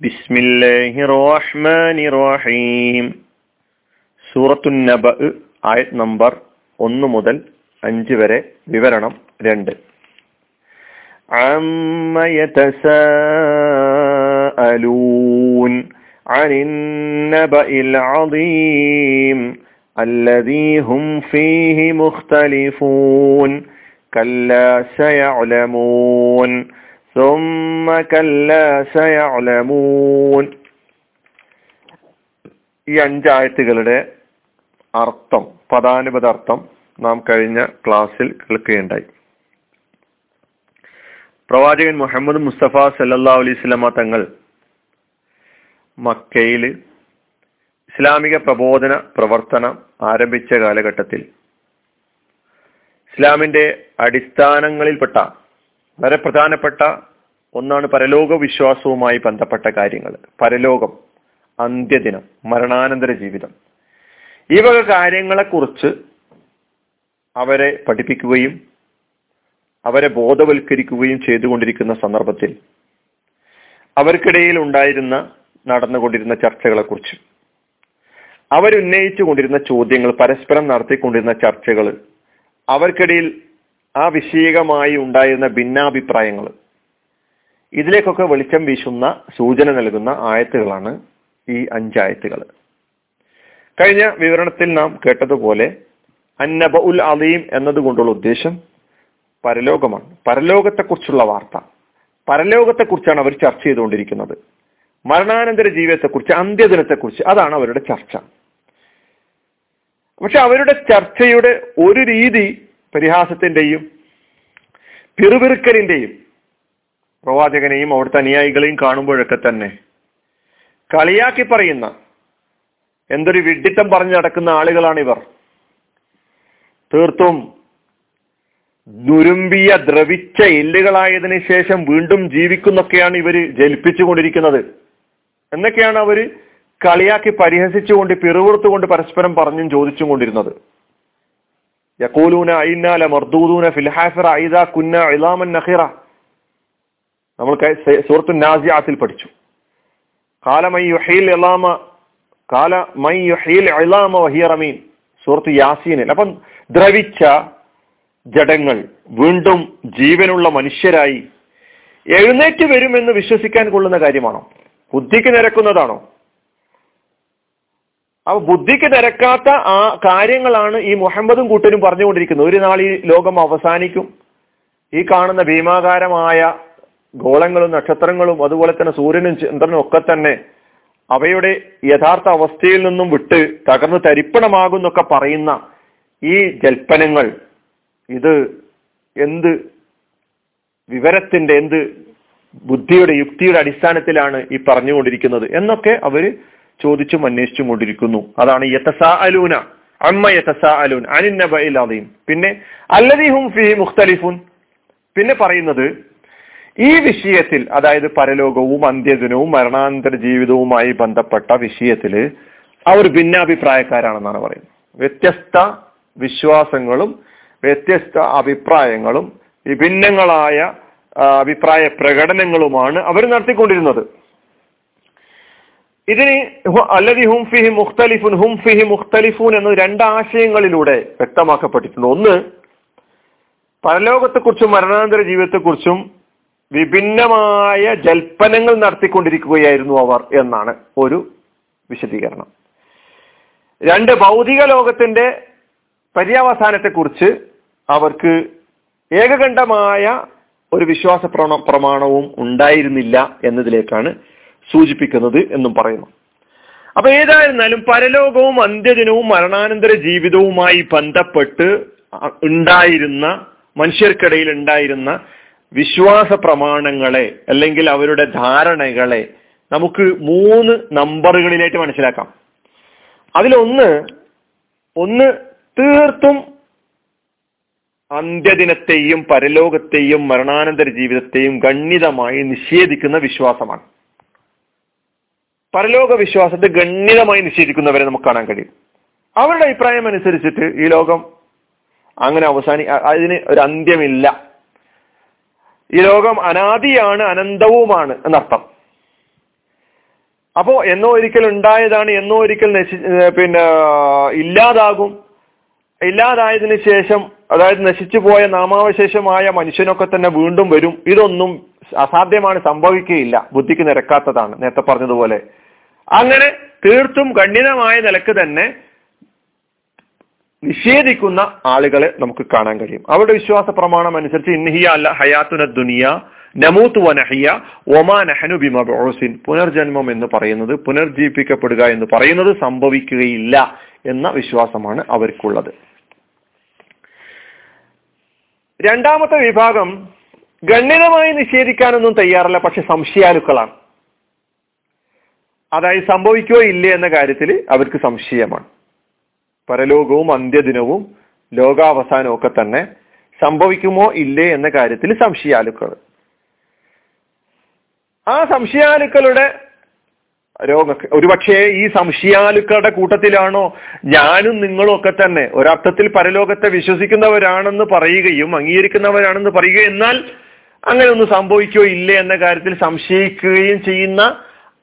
ബിസ്മില്ലാഹിർ റഹ്മാനിർ റഹീം സൂറത്തുൻ നബ ആയത് നമ്പർ ഒന്ന് മുതൽ അഞ്ച് വരെ വിവരണം രണ്ട് عم يتساءلون عن النبأ العظيم الذي هم فيه مختلفون كلا سيعلمون ثم كلا سيعلمون ഈ അഞ്ചായത്തുകളുടെ അർത്ഥം പദാനുപത അർത്ഥം നാം കഴിഞ്ഞ ക്ലാസ്സിൽ കേൾക്കുകയുണ്ടായി പ്രവാചകൻ മുഹമ്മദ് മുസ്തഫ സല്ലാ അലൈഹി സ്വലമ തങ്ങൾ മക്കയിൽ ഇസ്ലാമിക പ്രബോധന പ്രവർത്തനം ആരംഭിച്ച കാലഘട്ടത്തിൽ ഇസ്ലാമിന്റെ അടിസ്ഥാനങ്ങളിൽപ്പെട്ട വളരെ പ്രധാനപ്പെട്ട ഒന്നാണ് പരലോക വിശ്വാസവുമായി ബന്ധപ്പെട്ട കാര്യങ്ങൾ. പരലോകം അന്ത്യദിനം മരണാനന്തര ജീവിതം. ഈ വക കാര്യങ്ങളെക്കുറിച്ച് അവരെ പഠിപ്പിക്കുകയും അവരെ ബോധവൽക്കരിക്കുകയും ചെയ്തുകൊണ്ടിരിക്കുന്ന സന്ദർഭത്തിൽ അവർക്കിടയിൽ ഉണ്ടായിരുന്ന നടന്നുകൊണ്ടിരുന്ന ചർച്ചകളെക്കുറിച്ച് അവരുന്നയിച്ചു കൊണ്ടിരുന്ന ചോദ്യങ്ങൾ പരസ്പരം നടത്തിക്കൊണ്ടിരുന്ന ചർച്ചകൾ അവർക്കിടയിൽ ആ വിഷയകമായി ഉണ്ടായിരുന്ന ഭിന്നാഭിപ്രായങ്ങൾ. ഇതിലേക്കൊക്കെ വെളിച്ചം വീശുന്ന സൂചന നൽകുന്ന ആയത്തുകളാണ് ഈ അഞ്ചായത്തുകൾ. കഴിഞ്ഞ വിവരണത്തിൽ നാം കേട്ടതുപോലെ അന്നബ ഉൽ അലീം എന്നതുകൊണ്ടുള്ള ഉദ്ദേശം പരലോകമാണ്. പരലോകത്തെക്കുറിച്ചുള്ള വാർത്ത. പരലോകത്തെക്കുറിച്ചാണ് അവർ ചർച്ച ചെയ്തുകൊണ്ടിരിക്കുന്നത്. മരണാനന്തര ജീവിതത്തെക്കുറിച്ച് അന്ത്യദിനത്തെക്കുറിച്ച് അതാണ് അവരുടെ ചർച്ച. പക്ഷെ അവരുടെ ചർച്ചയുടെ ഒരു രീതി പരിഹാസത്തിന്റെയും പിറുപിറുക്കലിന്റെയും പ്രവാചകനെയും അവിടുത്തെ അനുയായികളെയും കാണുമ്പോഴൊക്കെ തന്നെ കളിയാക്കി പറയുന്ന എന്തൊരു വിഡ്ഢിത്തം പറഞ്ഞു നടക്കുന്ന ആളുകളാണിവർ. തീർത്തും ദുരുമ്പിയ ദ്രവിച്ച എല്ലുകളായതിനു ശേഷം വീണ്ടും ജീവിക്കുന്നൊക്കെയാണ് ഇവർ ജലിപ്പിച്ചുകൊണ്ടിരിക്കുന്നത് എന്നൊക്കെയാണ് അവർ കളിയാക്കി പരിഹസിച്ചുകൊണ്ട് പിറുപുറത്തുകൊണ്ട് പരസ്പരം പറഞ്ഞും ചോദിച്ചും കൊണ്ടിരുന്നത്. യക്കൂലൂന ഐനാല മർദൂദൂന ഫിൽഹാഫിറ ഐദ കുന്ന ഇലാമൻ നഖിറ നമ്മൾ സൂറത്തു നാസിയാത്തിൽ പഠിച്ചു. കാലമൈ യുഹീൽ ഇലാമ കാല മൈ യുഹീൽ ഇലാമ വഹിയറമീൻ സൂറത്ത് യാസീനിൽ. അപ്പം ദ്രവിച്ച ജഡങ്ങൾ വീണ്ടും ജീവനുള്ള മനുഷ്യരായി എഴുന്നേറ്റ് വരുമെന്ന് വിശ്വസിക്കാൻ കൊള്ളുന്ന കാര്യമാണോ? ബുദ്ധിക്ക് നിരക്കുന്നതാണോ? അപ്പൊ ബുദ്ധിക്ക് തിരക്കാത്ത ആ കാര്യങ്ങളാണ് ഈ മുഹമ്മദും കൂട്ടരും പറഞ്ഞുകൊണ്ടിരിക്കുന്നത്. ഒരു നാൾ ഈ ലോകം അവസാനിക്കും. ഈ കാണുന്ന ഭീമാകാരമായ ഗോളങ്ങളും നക്ഷത്രങ്ങളും അതുപോലെ തന്നെ സൂര്യനും ചന്ദ്രനും ഒക്കെ തന്നെ അവയുടെ യഥാർത്ഥ അവസ്ഥയിൽ നിന്നും വിട്ട് തകർന്ന് തരിപ്പണമാകുന്നൊക്കെ പറയുന്ന ഈ ജൽപ്പനങ്ങൾ ഇത് എന്ത് വിവരത്തിന്റെ എന്ത് ബുദ്ധിയുടെ യുക്തിയുടെ അടിസ്ഥാനത്തിലാണ് ഈ പറഞ്ഞുകൊണ്ടിരിക്കുന്നത് എന്നൊക്കെ അവർ ചോദിച്ചും അന്വേഷിച്ചും കൊണ്ടിരിക്കുന്നു. അതാണ് യത്തസാ അമ്മ യത്തസാ അലൂൻ അനിന്നബയിൽ പിന്നെ അല്ലദീഹും ഫി മുഖ്തലിഫുൻ. പിന്നെ പറയുന്നത് ഈ വിഷയത്തിൽ അതായത് പരലോകവും അന്ത്യദിനവും മരണാന്തര ജീവിതവുമായി ബന്ധപ്പെട്ട വിഷയത്തിൽ അവർ ഭിന്നാഭിപ്രായക്കാരാണെന്നാണ് പറയുന്നത്. വ്യത്യസ്ത വിശ്വാസങ്ങളും വ്യത്യസ്ത അഭിപ്രായങ്ങളും വിഭിന്നങ്ങളായ അഭിപ്രായ പ്രകടനങ്ങളുമാണ് അവർ നടത്തിക്കൊണ്ടിരുന്നത്. ഇതിന് അല്ലതി ഹും ഫിഹി മുഖ്തലിഫുൻ ഹും ഫിഹി മുഖ്തലിഫൂൻ എന്ന രണ്ട് ആശയങ്ങളിലൂടെ വ്യക്തമാക്കപ്പെട്ടിട്ടുണ്ട്. ഒന്ന് പരലോകത്തെക്കുറിച്ചും മരണാന്തര ജീവിതത്തെക്കുറിച്ചും വിഭിന്നമായ ജൽപ്പനങ്ങൾ നടത്തിക്കൊണ്ടിരിക്കുകയായിരുന്നു അവർ എന്നാണ് ഒരു വിശദീകരണം. രണ്ട് ഭൗതിക ലോകത്തിന്റെ പര്യവസാനത്തെക്കുറിച്ച് അവർക്ക് ഏകകണ്ഠമായ ഒരു വിശ്വാസ പ്രമാണവും ഉണ്ടായിരുന്നില്ല എന്നതിലേക്കാണ് സൂചിപ്പിക്കുന്നത് എന്നും പറയുന്നു. അപ്പൊ ഏതായിരുന്നാലും പരലോകവും അന്ത്യദിനവും മരണാനന്തര ജീവിതവുമായി ബന്ധപ്പെട്ട് ഉണ്ടായിരുന്ന മനുഷ്യർക്കിടയിൽ ഉണ്ടായിരുന്ന വിശ്വാസ പ്രമാണങ്ങളെ അല്ലെങ്കിൽ അവരുടെ ധാരണകളെ നമുക്ക് മൂന്ന് നമ്പറുകളിലായിട്ട് മനസ്സിലാക്കാം. അതിലൊന്ന് ഒന്ന് തീർത്തും അന്ത്യദിനത്തെയും പരലോകത്തെയും മരണാനന്തര ജീവിതത്തെയും ഗണ്യതമായി നിഷേധിക്കുന്ന വിശ്വാസമാണ്. പരലോക വിശ്വാസത്തെ ഗണ്യതമായി നിഷേധിക്കുന്നവരെ നമുക്ക് കാണാൻ കഴിയും. അവരുടെ അഭിപ്രായം അനുസരിച്ചിട്ട് ഈ ലോകം അങ്ങനെ അവസാനി അതിന് ഒരു അന്ത്യമില്ല. ഈ ലോകം അനാദിയാണ് അനന്തവുമാണ് എന്നർത്ഥം. അപ്പോ എന്നോ ഒരിക്കൽ ഉണ്ടായതാണ് എന്നോ ഒരിക്കൽ നശി പിന്നെ ഇല്ലാതാകും. ഇല്ലാതായതിന് ശേഷം അതായത് നശിച്ചു പോയ നാമാവശേഷമായ മനുഷ്യനൊക്കെ തന്നെ വീണ്ടും വരും. ഇതൊന്നും അസാധ്യമാണ് സംഭവിക്കുകയില്ല. ബുദ്ധിക്ക് നിരക്കാത്തതാണ്. നേരത്തെ പറഞ്ഞതുപോലെ അങ്ങനെ തീർത്തും ഖണ്ഡിതമായ നിലയ്ക്ക് തന്നെ നിഷേധിക്കുന്ന ആളുകളെ നമുക്ക് കാണാൻ കഴിയും. അവരുടെ വിശ്വാസ പ്രമാണം അനുസരിച്ച് ഇൻഹിയ അല്ല ഹയാത്തുന ദുനിയ നമൂത്ത് വനഹിയ ഒമാ നഹനു ബിമബോസിൻ പുനർജന്മം എന്ന് പറയുന്നത് പുനർജീവിപ്പിക്കപ്പെടുക എന്ന് പറയുന്നത് സംഭവിക്കുകയില്ല എന്ന വിശ്വാസമാണ് അവർക്കുള്ളത്. രണ്ടാമത്തെ വിഭാഗം ഗണ്യതമായി നിഷേധിക്കാനൊന്നും തയ്യാറല്ല പക്ഷെ സംശയാലുക്കളാണ്. അതായത് സംഭവിക്കോ ഇല്ലേ എന്ന കാര്യത്തിൽ അവർക്ക് സംശയമാണ്. പരലോകവും അന്ത്യദിനവും ലോകാവസാനവും ഒക്കെ തന്നെ സംഭവിക്കുമോ ഇല്ലേ എന്ന കാര്യത്തിൽ സംശയാലുക്കൾ. ആ സംശയാലുക്കളുടെ രോഗ ഒരുപക്ഷെ ഈ സംശയാലുക്കളുടെ കൂട്ടത്തിലാണോ ഞാനും നിങ്ങളും ഒക്കെ തന്നെ ഒരർത്ഥത്തിൽ പരലോകത്തെ വിശ്വസിക്കുന്നവരാണെന്ന് പറയുകയും അംഗീകരിക്കുന്നവരാണെന്ന് പറയുകയും എന്നാൽ അങ്ങനെ ഒന്നും സംഭവിക്കുകയോ ഇല്ലേ എന്ന കാര്യത്തിൽ സംശയിക്കുകയും ചെയ്യുന്ന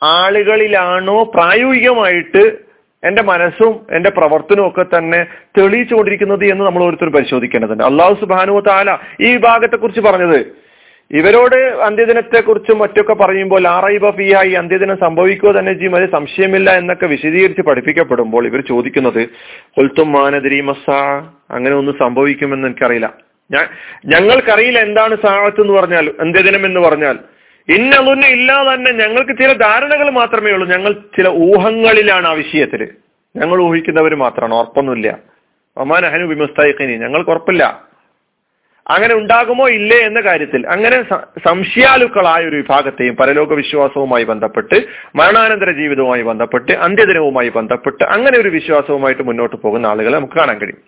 ആളുകളിലാണോ പ്രായോഗികമായിട്ട് എന്റെ മനസ്സും എന്റെ പ്രവർത്തനവും ഒക്കെ തന്നെ തെളിയിച്ചുകൊണ്ടിരിക്കുന്നത് എന്ന് നമ്മൾ ഓരോരുത്തരും പരിശോധിക്കേണ്ടതുണ്ട്. അള്ളാഹു സുബാനു താല ഈ വിഭാഗത്തെ കുറിച്ച് പറഞ്ഞത്. ഇവരോട് അന്ത്യദിനത്തെ കുറിച്ചും മറ്റൊക്കെ പറയുമ്പോൾ ആറൈബ ഫിയ ഈ അന്ത്യദിനം സംഭവിക്കുക തന്നെ ചെയ്യും. സംശയമില്ല എന്നൊക്കെ വിശദീകരിച്ച് പഠിപ്പിക്കപ്പെടുമ്പോൾ ഇവർ ചോദിക്കുന്നത് കൊൽത്തും മാനതിരി മസാ അങ്ങനെ ഒന്നും സംഭവിക്കുമെന്ന് എനിക്കറിയില്ല. ഞാൻ ഞങ്ങൾക്കറിയില്ല എന്താണ് സാഹത്ത് എന്ന് പറഞ്ഞാൽ അന്ത്യദിനം എന്ന് പറഞ്ഞാൽ. ഇന്നതൊന്നും ഇല്ലാ തന്നെ ഞങ്ങൾക്ക് ചില ധാരണകൾ മാത്രമേ ഉള്ളൂ. ഞങ്ങൾ ചില ഊഹങ്ങളിലാണ് ആ വിഷയത്തിൽ ഞങ്ങൾ ഊഹിക്കുന്നവർ മാത്രമാണ്. ഉറപ്പൊന്നുമില്ല. ഒമാൻ അഹനു ബിമുസ്തായിഖിനി. ഞങ്ങൾക്ക് ഉറപ്പില്ല. അങ്ങനെ ഉണ്ടാകുമോ ഇല്ലേ എന്ന കാര്യത്തിൽ അങ്ങനെ സംശയാലുക്കളായ ഒരു വിഭാഗത്തെയും പരലോക വിശ്വാസവുമായി ബന്ധപ്പെട്ട് മരണാനന്തര ജീവിതവുമായി ബന്ധപ്പെട്ട് അന്ത്യദിനവുമായി ബന്ധപ്പെട്ട് അങ്ങനെ ഒരു വിശ്വാസവുമായിട്ട് മുന്നോട്ട് പോകുന്ന ആളുകളെ നമുക്ക് കാണാൻ കഴിയും.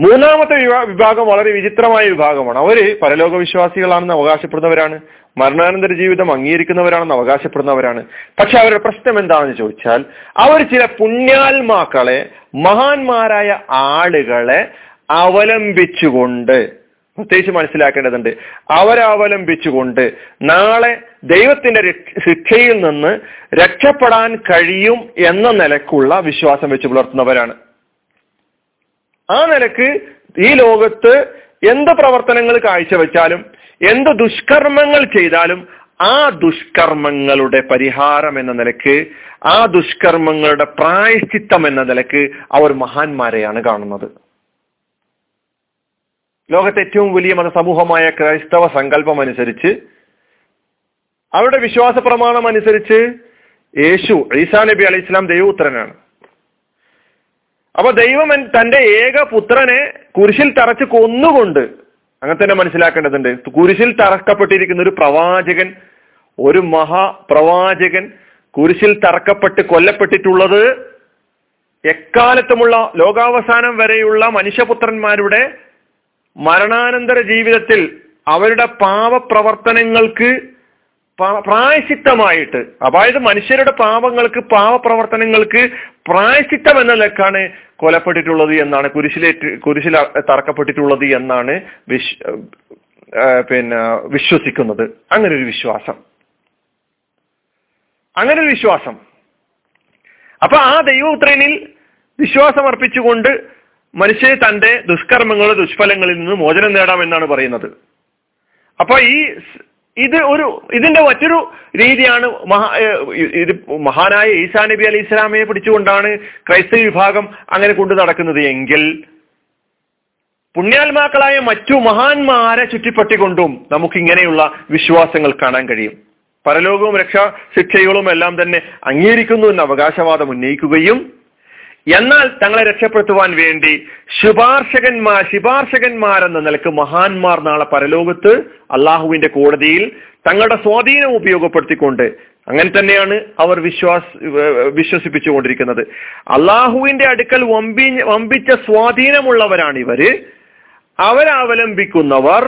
മൂന്നാമത്തെ വിഭാഗം വളരെ വിചിത്രമായ വിഭാഗമാണ്. അവർ പരലോക വിശ്വാസികളാണെന്ന് അവകാശപ്പെടുന്നവരാണ്. മരണാനന്തര ജീവിതം അംഗീകരിക്കുന്നവരാണെന്ന് അവകാശപ്പെടുന്നവരാണ്. പക്ഷെ അവരുടെ പ്രശ്നം എന്താണെന്ന് ചോദിച്ചാൽ അവർ ചില പുണ്യാത്മാക്കളെ മഹാന്മാരായ ആളുകളെ അവലംബിച്ചുകൊണ്ട് പ്രത്യേകിച്ച് മനസ്സിലാക്കേണ്ടതുണ്ട് അവരവലംബിച്ചുകൊണ്ട് നാളെ ദൈവത്തിന്റെ ശിക്ഷയിൽ നിന്ന് രക്ഷപ്പെടാൻ കഴിയും എന്ന നിലക്കുള്ള വിശ്വാസം വെച്ച് പുലർത്തുന്നവരാണ്. ആ നിലയ്ക്ക് ഈ ലോകത്ത് എന്ത് പ്രവർത്തനങ്ങൾ കാഴ്ചവെച്ചാലും എന്ത് ദുഷ്കർമ്മങ്ങൾ ചെയ്താലും ആ ദുഷ്കർമ്മങ്ങളുടെ പരിഹാരം എന്ന നിലയ്ക്ക് ആ ദുഷ്കർമ്മങ്ങളുടെ പ്രായശ്ചിത്തം എന്ന നിലയ്ക്ക് അവർ മഹാന്മാരെയാണ് കാണുന്നത്. ലോകത്തെ ഏറ്റവും വലിയ മതസമൂഹമായ ക്രൈസ്തവ സങ്കല്പം അനുസരിച്ച് അവരുടെ വിശ്വാസ പ്രമാണം അനുസരിച്ച് യേശു ഈസാ നബി അലൈഹി ഇസ്ലാം ദൈവപുത്രനാണ്. അപ്പൊ ദൈവം തന്റെ ഏക പുത്രനെ കുരിശിൽ തറച്ച് കൊന്നുകൊണ്ട് അങ്ങനെ തന്നെ മനസ്സിലാക്കേണ്ടതുണ്ട്. കുരിശിൽ തറക്കപ്പെട്ടിരിക്കുന്ന ഒരു പ്രവാചകൻ ഒരു മഹാപ്രവാചകൻ കുരിശിൽ തറക്കപ്പെട്ട് കൊല്ലപ്പെട്ടിട്ടുള്ളത് എക്കാലത്തുമുള്ള ലോകാവസാനം വരെയുള്ള മനുഷ്യപുത്രന്മാരുടെ മരണാനന്തര ജീവിതത്തിൽ അവരുടെ പാവപ്രവർത്തനങ്ങൾക്ക് പ്രായശിത്തമായിട്ട് അതായത് മനുഷ്യരുടെ പാപങ്ങൾക്ക് പാപപ്രവർത്തനങ്ങൾക്ക് പ്രായശിത്തം എന്ന നിലക്കാണ് കൊലപ്പെട്ടിട്ടുള്ളത് എന്നാണ് കുരിശിലേറ്റ് കുരിശിൽ തറക്കപ്പെട്ടിട്ടുള്ളത് എന്നാണ് വിശ് പിന്നെ വിശ്വസിക്കുന്നത്. അങ്ങനെ ഒരു വിശ്വാസം. അങ്ങനെ ഒരു വിശ്വാസം. അപ്പൊ ആ ദൈവപുത്രനിൽ വിശ്വാസം അർപ്പിച്ചുകൊണ്ട് മനുഷ്യന് തന്റെ ദുഷ്കർമ്മങ്ങളുടെ ദുഷ്ഫലങ്ങളിൽ നിന്ന് മോചനം നേടാം എന്നാണ് പറയുന്നത്. അപ്പൊ ഈ ഇത് ഒരു ഇതിന്റെ മറ്റൊരു രീതിയാണ് മഹാ ഇത് മഹാനായ ഈസാ നബി അലി ഇസ്ലാമയെ പിടിച്ചുകൊണ്ടാണ് ക്രൈസ്തവ വിഭാഗം അങ്ങനെ കൊണ്ടു നടക്കുന്നത് എങ്കിൽ പുണ്യാത്മാക്കളായ മറ്റു മഹാന്മാരെ ചുറ്റിപ്പറ്റിക്കൊണ്ടും നമുക്ക് ഇങ്ങനെയുള്ള വിശ്വാസങ്ങൾ കാണാൻ കഴിയും. പരലോകവും രക്ഷാ ശിക്ഷകളും എല്ലാം തന്നെ അംഗീകരിക്കുന്നു എന്ന അവകാശവാദം ഉന്നയിക്കുകയും എന്നാൽ തങ്ങളെ രക്ഷപ്പെടുത്തുവാൻ വേണ്ടി ശുപാർശകന്മാർ ശുപാർശകന്മാരെന്ന നിലയ്ക്ക് മഹാന്മാർ നാളെ പരലോകത്ത് അള്ളാഹുവിന്റെ കോടതിയിൽ തങ്ങളുടെ സ്വാധീനം ഉപയോഗപ്പെടുത്തിക്കൊണ്ട് അങ്ങനെ തന്നെയാണ് അവർ വിശ്വാസ വിശ്വസിപ്പിച്ചുകൊണ്ടിരിക്കുന്നത്. അള്ളാഹുവിന്റെ അടുക്കൽ വമ്പി വമ്പിച്ച സ്വാധീനമുള്ളവരാണ് ഇവർ അവരവലംബിക്കുന്നവർ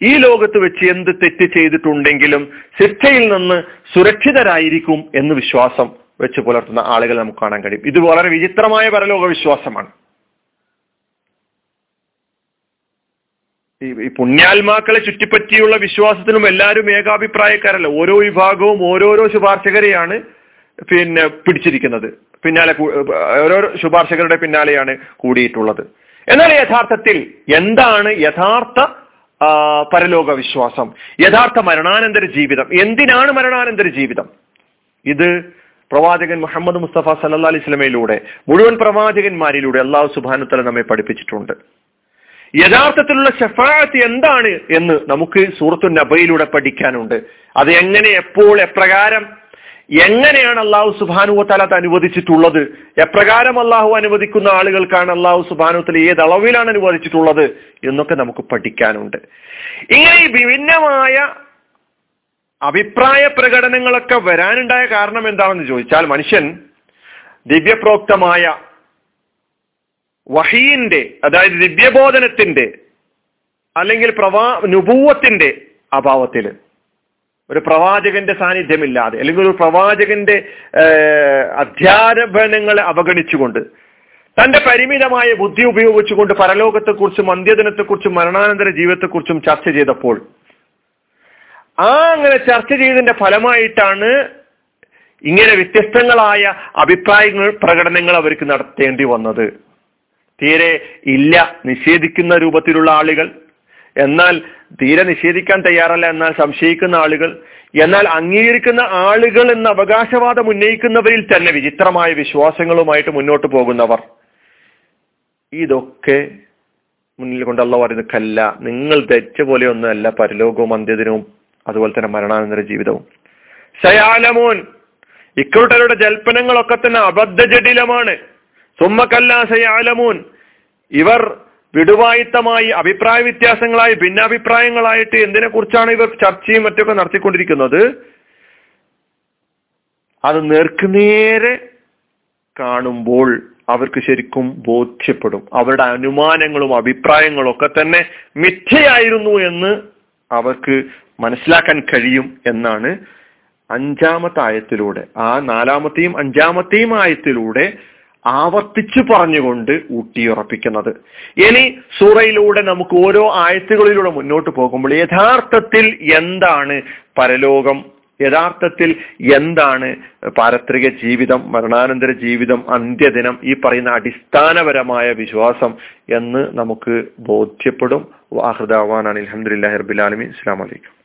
ഈ ലോകത്ത് വെച്ച് എന്ത് തെറ്റ് ചെയ്തിട്ടുണ്ടെങ്കിലും ശിക്ഷയിൽ നിന്ന് സുരക്ഷിതരായിരിക്കും എന്ന് വിശ്വാസം. വെച്ച് പുലർത്തുന്ന ആളുകൾ നമുക്ക് കാണാൻ കഴിയും. ഇത് വളരെ വിചിത്രമായ പരലോക വിശ്വാസമാണ് ഈ പുണ്യാത്മാക്കളെ ചുറ്റിപ്പറ്റിയുള്ള വിശ്വാസത്തിനും എല്ലാവരും ഏകാഭിപ്രായക്കാരല്ല. ഓരോ വിഭാഗവും ഓരോരോ ശുപാർശകരെയാണ് പിന്നെ പിടിച്ചിരിക്കുന്നത്. പിന്നാലെ ഓരോ ശുപാർശകരുടെ പിന്നാലെയാണ് കൂടിയിട്ടുള്ളത്. എന്നാൽ യഥാർത്ഥത്തിൽ എന്താണ് യഥാർത്ഥ പരലോക വിശ്വാസം യഥാർത്ഥ മരണാനന്തര ജീവിതം. എന്തിനാണ് മരണാനന്തര ജീവിതം? ഇത് പ്രവാചകൻ മുഹമ്മദ് മുസ്തഫ സല്ലാ അലൈഹി സ്വലമയിലൂടെ മുഴുവൻ പ്രവാചകന്മാരിലൂടെ അള്ളാഹു സുബാനുത്തല നമ്മെ പഠിപ്പിച്ചിട്ടുണ്ട്. യഥാർത്ഥത്തിലുള്ള ഷഫാത്ത് എന്താണ് എന്ന് നമുക്ക് സൂറത്തു നബയിലൂടെ പഠിക്കാനുണ്ട്. അത് എങ്ങനെ എപ്പോൾ എപ്രകാരം എങ്ങനെയാണ് അള്ളാഹു സുബാനു തല അനുവദിച്ചിട്ടുള്ളത് എപ്രകാരം അള്ളാഹു അനുവദിക്കുന്ന ആളുകൾക്കാണ് അള്ളാഹു സുബാനു തല ഏത് അളവിലാണ് അനുവദിച്ചിട്ടുള്ളത് എന്നൊക്കെ നമുക്ക് പഠിക്കാനുണ്ട്. ഇങ്ങനെ ഈ വിഭിന്നമായ അഭിപ്രായ പ്രകടനങ്ങളൊക്കെ വരാനുണ്ടായ കാരണം എന്താണെന്ന് ചോദിച്ചാൽ മനുഷ്യൻ ദിവ്യപ്രോക്തമായ വഹീന്റെ അതായത് ദിവ്യബോധനത്തിന്റെ അല്ലെങ്കിൽ പ്രവാ നുപൂവത്തിന്റെ അഭാവത്തിൽ. ഒരു പ്രവാചകന്റെ സാന്നിധ്യമില്ലാതെ അല്ലെങ്കിൽ ഒരു പ്രവാചകന്റെ അധ്യാപനങ്ങളെ അവഗണിച്ചുകൊണ്ട് തന്റെ പരിമിതമായ ബുദ്ധി ഉപയോഗിച്ചുകൊണ്ട് പരലോകത്തെക്കുറിച്ചും അന്ത്യദിനത്തെക്കുറിച്ചും മരണാനന്തര ജീവിതത്തെക്കുറിച്ചും ചർച്ച ചെയ്തപ്പോൾ ആ അങ്ങനെ ചർച്ച ചെയ്തതിന്റെ ഫലമായിട്ടാണ് ഇങ്ങനെ വ്യത്യസ്തങ്ങളായ അഭിപ്രായങ്ങൾ പ്രകടനങ്ങൾ അവർക്ക് നടത്തേണ്ടി വന്നത്. തീരെ ഇല്ല നിഷേധിക്കുന്ന രൂപത്തിലുള്ള ആളുകൾ. എന്നാൽ തീരെ നിഷേധിക്കാൻ തയ്യാറല്ല എന്നാൽ സംശയിക്കുന്ന ആളുകൾ. എന്നാൽ അംഗീകരിക്കുന്ന ആളുകൾ എന്ന അവകാശവാദം ഉന്നയിക്കുന്നവരിൽ തന്നെ വിചിത്രമായ വിശ്വാസങ്ങളുമായിട്ട് മുന്നോട്ട് പോകുന്നവർ. ഇതൊക്കെ മുന്നിൽ കൊണ്ടുള്ള പറയുന്നത് കല്ല. നിങ്ങൾ ധരിച്ച പോലെ ഒന്നുമല്ല പരലോകവും അന്ത്യദിനവും അതുപോലെ തന്നെ മരണാനന്തര ജീവിതവും. സയാലമോൻ ഇക്കൂട്ടരുടെ ജൽപ്പനങ്ങളൊക്കെ തന്നെ അബദ്ധജടിലമാണ്. സുമ്മക്കല്ല സയാലമോൻ ഇവർ വിടുവായുത്തമായി അഭിപ്രായ വ്യത്യാസങ്ങളായി ഭിന്നാഭിപ്രായങ്ങളായിട്ട് എന്തിനെ കുറിച്ചാണ് ഇവർ ചർച്ചയും മറ്റൊക്കെ നടത്തിക്കൊണ്ടിരിക്കുന്നത്? അത് നേർക്കുനേരെ കാണുമ്പോൾ അവർക്ക് ശരിക്കും ബോധ്യപ്പെടും. അവരുടെ അനുമാനങ്ങളും അഭിപ്രായങ്ങളും ഒക്കെ തന്നെ മിഥ്യയായിരുന്നു എന്ന് അവർക്ക് മനസ്സിലാക്കാൻ കഴിയും എന്നാണ് അഞ്ചാമത്തെ ആയത്തിലൂടെ ആ നാലാമത്തെയും അഞ്ചാമത്തെയും ആയത്തിലൂടെ ആവർത്തിച്ചു പറഞ്ഞുകൊണ്ട് ഊട്ടിയുറപ്പിക്കുന്നത്. ഇനി സൂറയിലൂടെ നമുക്ക് ഓരോ ആയത്തുകളിലൂടെ മുന്നോട്ട് പോകുമ്പോൾ യഥാർത്ഥത്തിൽ എന്താണ് പരലോകം? യഥാർത്ഥത്തിൽ എന്താണ് പാരത്രിക ജീവിതം മരണാനന്തര ജീവിതം അന്ത്യദിനം ഈ പറയുന്ന അടിസ്ഥാനപരമായ വിശ്വാസം എന്ന് നമുക്ക് ബോധ്യപ്പെടും. വാഹൃദാവാനാണ് അലഹമുല്ലാ ഹർബിലാലമി ഇസ്ലാം വലൈക്കും